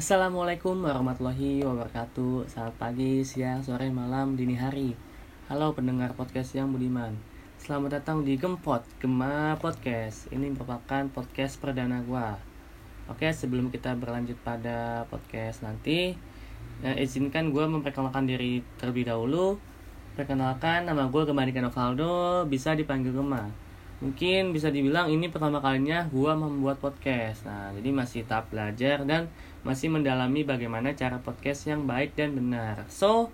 Assalamualaikum warahmatullahi wabarakatuh. Selamat pagi, siang, sore, malam, dini hari. Halo pendengar podcast yang budiman. Selamat datang di Gempot, Gema Podcast. Ini merupakan podcast perdana gua. Oke, sebelum kita berlanjut pada podcast nanti eh, Izinkan gue memperkenalkan diri terlebih dahulu. Perkenalkan, nama gue Gemadikan Novaldo. Bisa dipanggil Gema mungkin bisa dibilang ini pertama kalinya gua membuat podcast. Nah, jadi masih tahap belajar dan masih mendalami bagaimana cara podcast yang baik dan benar. So,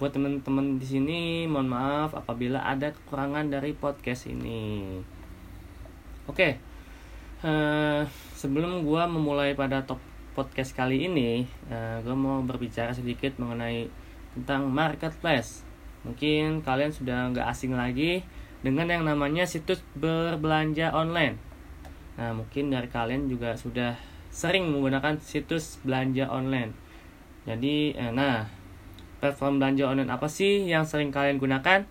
buat teman-teman di sini mohon maaf apabila ada kekurangan dari podcast ini. Oke. Uh, sebelum gua memulai pada top podcast kali ini, uh, gua mau berbicara sedikit mengenai tentang marketplace. Mungkin kalian sudah nggak asing lagi dengan yang namanya situs berbelanja online. Nah, mungkin dari kalian juga sudah sering menggunakan situs belanja online. Jadi, eh, nah, platform belanja online apa sih yang sering kalian gunakan?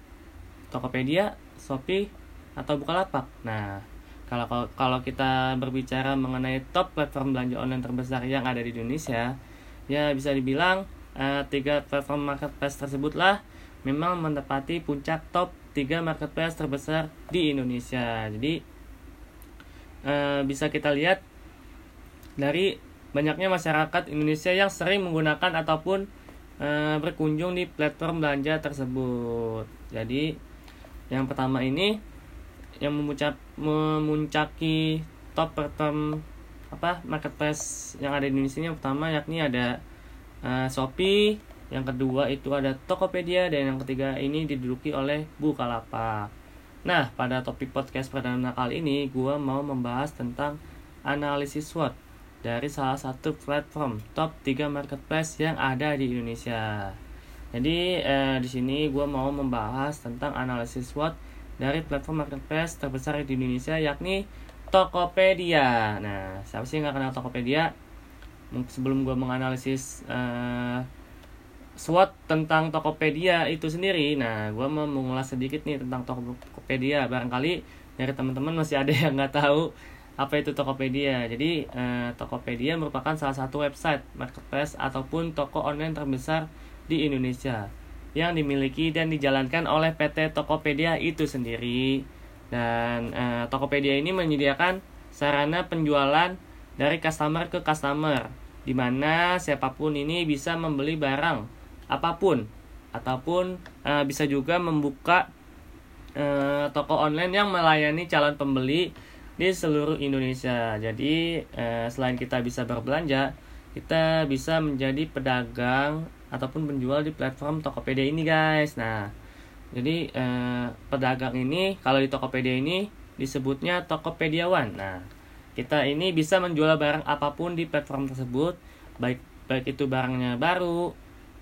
Tokopedia, Shopee, atau Bukalapak. Nah, kalau kalau kita berbicara mengenai top platform belanja online terbesar yang ada di Indonesia, ya bisa dibilang eh, tiga platform marketplace tersebutlah memang menepati puncak top tiga marketplace terbesar di Indonesia. Jadi uh, bisa kita lihat dari banyaknya masyarakat Indonesia yang sering menggunakan ataupun uh, berkunjung di platform belanja tersebut. Jadi yang pertama ini yang memuncak, memuncaki top platform apa marketplace yang ada di Indonesia yang pertama yakni ada uh, Shopee, yang kedua itu ada Tokopedia dan yang ketiga ini diduduki oleh Bukalapak. Nah, pada topik podcast perdana kali ini gue mau membahas tentang analisis SWOT dari salah satu platform top 3 marketplace yang ada di Indonesia. Jadi eh, di sini gue mau membahas tentang analisis SWOT dari platform marketplace terbesar di Indonesia yakni Tokopedia. Nah, siapa sih yang gak kenal Tokopedia? Sebelum gue menganalisis eh, SWOT tentang Tokopedia itu sendiri. Nah, gue mau mengulas sedikit nih tentang Tokopedia. Barangkali dari teman-teman masih ada yang nggak tahu apa itu Tokopedia. Jadi, eh, Tokopedia merupakan salah satu website marketplace ataupun toko online terbesar di Indonesia yang dimiliki dan dijalankan oleh PT Tokopedia itu sendiri. Dan eh, Tokopedia ini menyediakan sarana penjualan dari customer ke customer, di mana siapa pun ini bisa membeli barang apa pun ataupun uh, bisa juga membuka uh, toko online yang melayani calon pembeli di seluruh Indonesia. Jadi uh, selain kita bisa berbelanja, kita bisa menjadi pedagang ataupun penjual di platform Tokopedia ini, guys. Nah, jadi pedagang ini kalau di Tokopedia ini disebutnya Tokopedia One. Nah, kita ini bisa menjual barang apa pun di platform tersebut, baik baik itu barangnya baru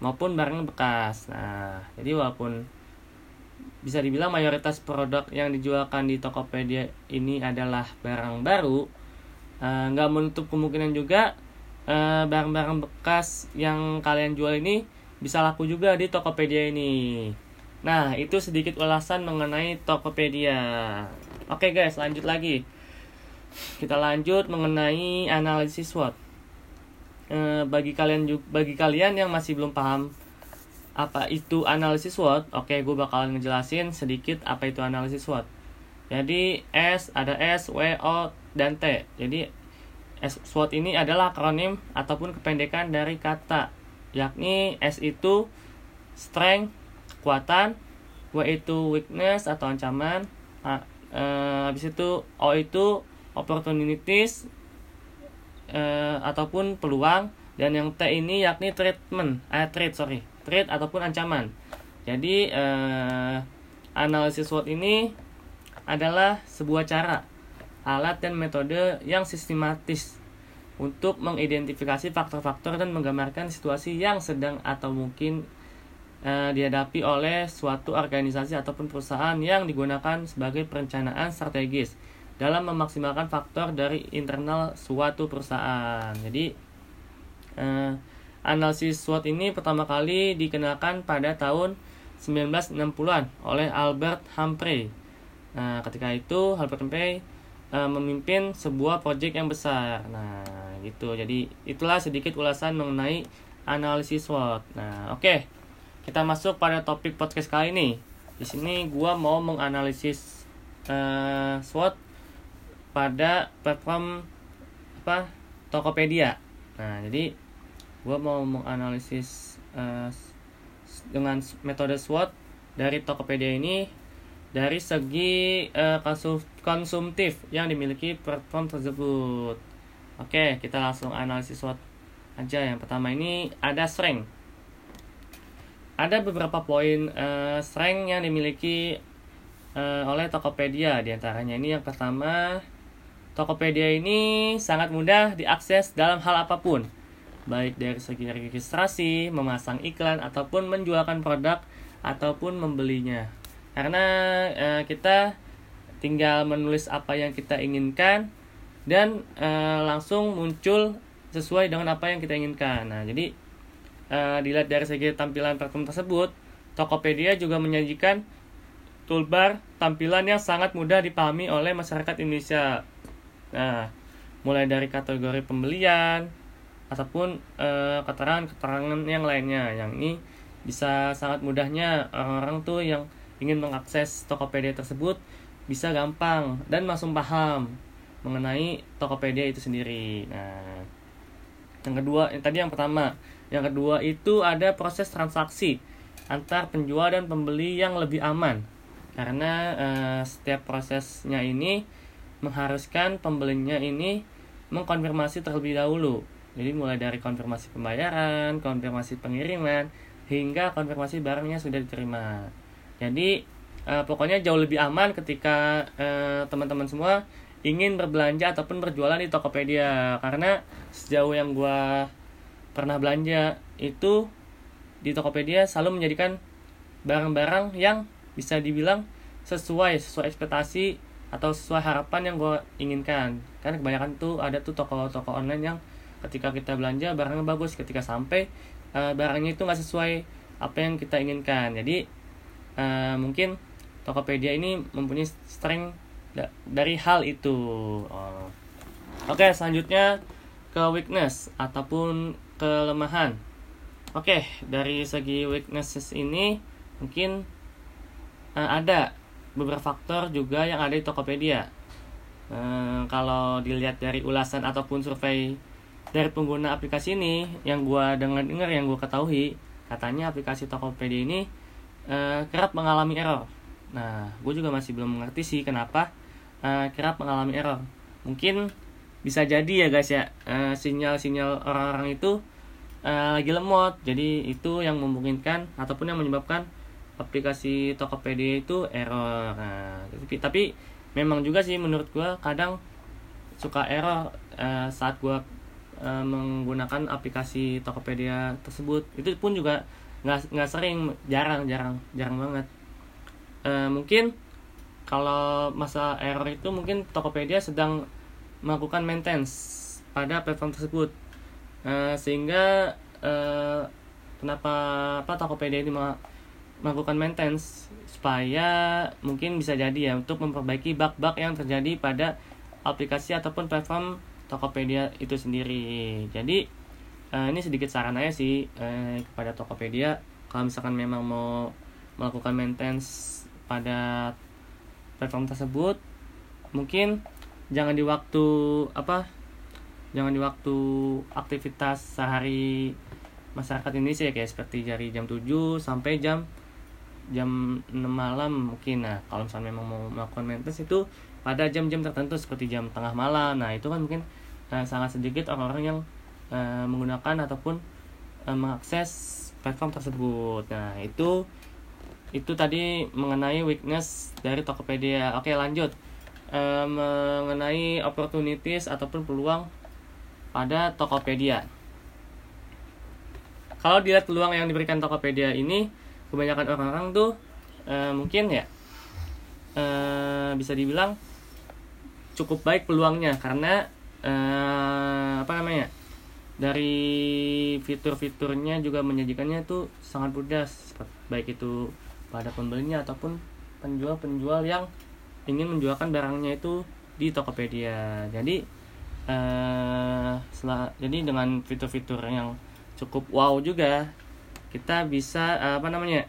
maupun barang bekas. Nah, jadi walaupun bisa dibilang mayoritas produk yang dijualkan di Tokopedia ini adalah barang baru, eh, nggak uh, menutup kemungkinan juga eh, barang-barang bekas yang kalian jual ini bisa laku juga di Tokopedia ini. Nah, itu sedikit ulasan mengenai Tokopedia. Oke guys, lanjut lagi. Kita lanjut mengenai analisis SWOT. Eh, bagi kalian bagi kalian yang masih belum paham apa itu analisis SWOT, oke okay, gue bakalan ngejelasin sedikit apa itu analisis SWOT. Jadi S ada S, W, O, dan T. Jadi S, SWOT ini adalah akronim ataupun kependekan dari kata yakni S itu strength, kekuatan, W itu weakness atau ancaman, A, e, habis itu O itu opportunities, uh, ataupun peluang dan yang T ini yakni treatment eh treat sorry treat ataupun ancaman. Jadi uh, analisis SWOT ini adalah sebuah cara alat dan metode yang sistematis untuk mengidentifikasi faktor-faktor dan menggambarkan situasi yang sedang atau mungkin uh, dihadapi oleh suatu organisasi ataupun perusahaan yang digunakan sebagai perencanaan strategis dalam memaksimalkan faktor dari internal suatu perusahaan. Jadi eh, analisis SWOT ini pertama kali dikenalkan pada tahun 1960-an oleh Albert Humphrey. Nah, ketika itu Albert Humphrey uh, memimpin sebuah proyek yang besar. Nah, gitu. Jadi itulah sedikit ulasan mengenai analisis SWOT. Nah, oke. Okay. Kita masuk pada topik podcast kali ini. Di sini gua mau menganalisis uh, SWOT pada platform apa Tokopedia. Nah, jadi gua mau menganalisis uh, dengan metode SWOT dari Tokopedia ini dari segi uh, konsumtif yang dimiliki platform tersebut. Oke, kita langsung analisis SWOT aja. Yang pertama ini ada strength. Ada beberapa poin uh, strength yang dimiliki uh, oleh Tokopedia. Di antaranya ini yang pertama, Tokopedia ini sangat mudah diakses dalam hal apa pun. Baik dari segi registrasi, memasang iklan, ataupun menjualkan produk, ataupun membelinya karena uh, kita tinggal menulis apa yang kita inginkan dan uh, langsung muncul sesuai dengan apa yang kita inginkan. Nah, jadi uh, dilihat dari segi tampilan platform tersebut, Tokopedia juga menyajikan toolbar tampilan yang sangat mudah dipahami oleh masyarakat Indonesia. Nah, mulai dari kategori pembelian ataupun keterangan-keterangan uh, yang lainnya. Yang ini bisa sangat mudahnya orang-orang tuh yang ingin mengakses Tokopedia tersebut bisa gampang dan langsung paham mengenai Tokopedia itu sendiri. Nah, yang kedua, yang tadi yang pertama, yang kedua itu ada proses transaksi antar penjual dan pembeli yang lebih aman karena uh, setiap prosesnya ini mengharuskan pembelinya ini mengkonfirmasi terlebih dahulu. Jadi mulai dari konfirmasi pembayaran, konfirmasi pengiriman, hingga konfirmasi barangnya sudah diterima. Jadi uh, pokoknya jauh lebih aman ketika uh, teman-teman semua ingin berbelanja ataupun berjualan di Tokopedia karena sejauh yang gue pernah belanja itu di Tokopedia selalu menjadikan barang-barang yang bisa dibilang sesuai sesuai ekspektasi atau sesuai harapan yang gue inginkan karena kebanyakan tuh ada tuh toko-toko online yang ketika kita belanja barangnya bagus ketika sampai uh, barangnya itu nggak sesuai apa yang kita inginkan jadi uh, mungkin Tokopedia ini mempunyai strength da dari hal itu. Oh. Oke, okay, selanjutnya ke weakness ataupun kelemahan. Oke, okay, dari segi weaknesses ini mungkin uh, ada beberapa faktor juga yang ada di Tokopedia. Uh, kalau dilihat dari ulasan ataupun survei dari pengguna aplikasi ini yang gua dengar-dengar yang gua ketahui katanya aplikasi Tokopedia ini uh, kerap mengalami error. Nah, gue juga masih belum mengerti sih kenapa uh, kerap mengalami error. Mungkin bisa jadi ya guys ya uh, sinyal-sinyal orang-orang itu uh, lagi lemot. Jadi itu yang memungkinkan ataupun yang menyebabkan aplikasi Tokopedia itu error. Nah, tapi, tapi memang juga sih menurut gue kadang suka error uh, saat gue uh, menggunakan aplikasi Tokopedia tersebut. Itu pun juga nggak nggak sering jarang jarang jarang banget uh, mungkin kalau masa error itu mungkin Tokopedia sedang melakukan maintenance pada platform tersebut uh, sehingga uh, kenapa apa Tokopedia ini melakukan maintenance supaya mungkin bisa jadi ya untuk memperbaiki bug-bug yang terjadi pada aplikasi ataupun platform Tokopedia itu sendiri. Jadi uh, ini sedikit saran aja sih uh, kepada Tokopedia. Kalau misalkan memang mau melakukan maintenance pada platform tersebut mungkin jangan di waktu apa jangan di waktu aktivitas sehari masyarakat Indonesia kayak seperti dari jam 7 sampai jam jam 6 malam mungkin nah kalau misalnya memang mau melakukan maintenance itu pada jam-jam tertentu seperti jam tengah malam nah itu kan mungkin uh, sangat sedikit orang-orang yang uh, menggunakan ataupun uh, mengakses platform tersebut. Nah, itu itu tadi mengenai weakness dari Tokopedia. Oke, lanjut. Uh, mengenai opportunities ataupun peluang pada Tokopedia. Kalau dilihat peluang yang diberikan Tokopedia ini, kebanyakan orang-orang tuh uh, mungkin ya uh, bisa dibilang cukup baik peluangnya karena uh, apa namanya dari fitur-fiturnya juga menyajikannya itu sangat mudah baik itu pada pembelinya ataupun penjual-penjual yang ingin menjualkan barangnya itu di Tokopedia. Jadi uh, setelah jadi dengan fitur-fitur yang cukup wow juga kita bisa uh, apa namanya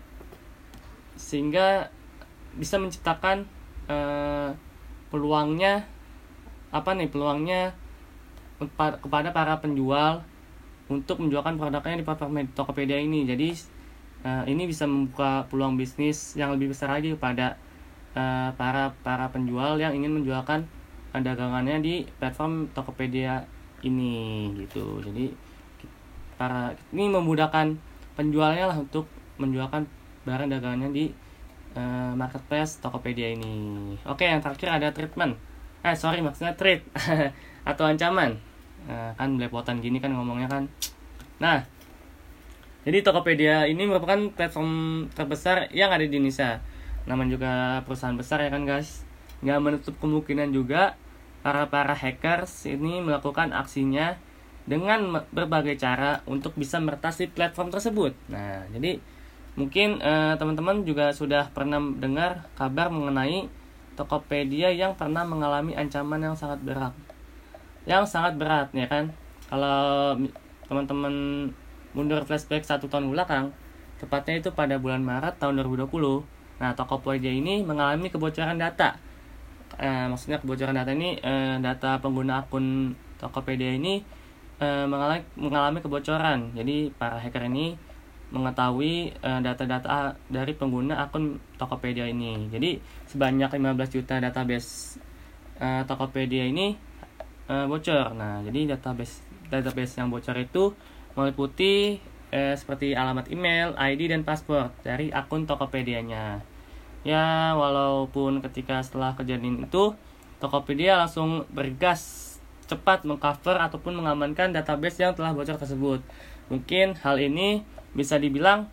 sehingga bisa menciptakan uh, peluangnya apa nih peluangnya kepada para penjual untuk menjualkan produknya di platform Tokopedia ini. Jadi uh, ini bisa membuka peluang bisnis yang lebih besar lagi kepada uh, para para penjual yang ingin menjualkan dagangannya di platform Tokopedia ini gitu. Jadi para ini memudahkan penjualnya lah untuk menjualkan barang dagangannya di uh, marketplace Tokopedia ini. Oke, yang terakhir ada treatment. Eh sorry maksudnya treat atau ancaman nah, kan belepotan gini kan ngomongnya kan nah jadi Tokopedia ini merupakan platform terbesar yang ada di Indonesia namun juga perusahaan besar ya kan guys nggak menutup kemungkinan juga para para hackers ini melakukan aksinya dengan berbagai cara untuk bisa meretas di platform tersebut. Nah, jadi mungkin eh, teman-teman juga sudah pernah dengar kabar mengenai Tokopedia yang pernah mengalami ancaman yang sangat berat. Yang sangat berat ya kan? Kalau teman-teman mundur flashback satu tahun belakang tepatnya itu pada bulan Maret tahun 2020 nah Tokopedia ini mengalami kebocoran data. Eh, maksudnya kebocoran data ini eh, data pengguna akun Tokopedia ini eh, mengalami mengalami kebocoran jadi para hacker ini mengetahui eh, data-data dari pengguna akun Tokopedia ini jadi sebanyak 15 juta database uh, Tokopedia ini uh, bocor. Nah, jadi database database yang bocor itu meliputi uh, seperti alamat email, ID dan paspor dari akun Tokopedia-nya. Ya, walaupun ketika setelah kejadian itu Tokopedia langsung bergas cepat mengcover ataupun mengamankan database yang telah bocor tersebut. Mungkin hal ini bisa dibilang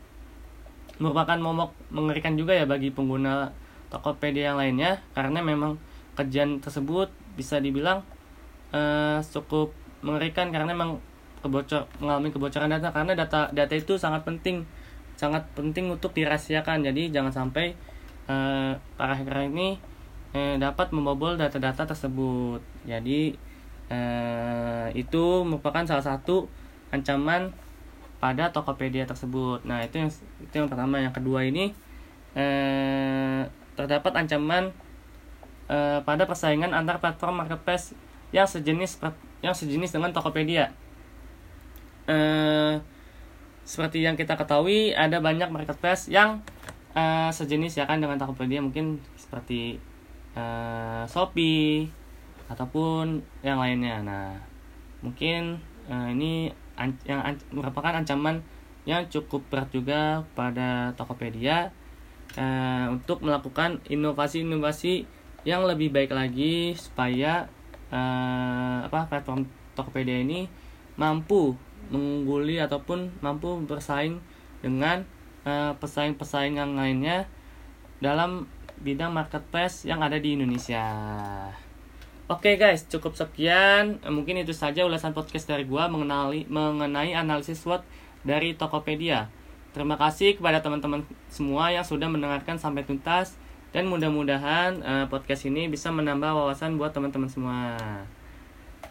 merupakan momok mengerikan juga ya bagi pengguna Tokopedia yang lainnya karena memang kejadian tersebut bisa dibilang uh, cukup mengerikan karena memang kebocor mengalami kebocoran data karena data data itu sangat penting sangat penting untuk dirahasiakan jadi jangan sampai uh, para hacker ini uh, dapat membobol data-data tersebut jadi uh, itu merupakan salah satu ancaman pada Tokopedia tersebut. Nah itu yang itu yang pertama. Yang kedua ini uh, terdapat ancaman uh, pada persaingan antar platform marketplace yang sejenis yang sejenis dengan Tokopedia. Uh, seperti yang kita ketahui ada banyak marketplace yang uh, sejenis ya kan dengan Tokopedia. Mungkin seperti uh, Shopee ataupun yang lainnya. Nah, mungkin uh, ini an yang an merupakan ancaman yang cukup berat juga pada Tokopedia uh, untuk melakukan inovasi-inovasi yang lebih baik lagi supaya uh, apa platform Tokopedia ini mampu mengungguli ataupun mampu bersaing dengan uh, pesaing-pesaing yang lainnya dalam bidang marketplace yang ada di Indonesia. Oke okay guys, cukup sekian. Mungkin itu saja ulasan podcast dari gua mengenali mengenai analisis SWOT dari Tokopedia. Terima kasih kepada teman-teman semua yang sudah mendengarkan sampai tuntas. Dan mudah-mudahan uh, podcast ini bisa menambah wawasan buat teman-teman semua.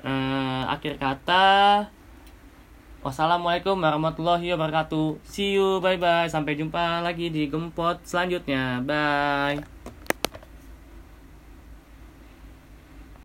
Uh, akhir kata wassalamualaikum warahmatullahi wabarakatuh. See you bye bye sampai jumpa lagi di gempot selanjutnya. Bye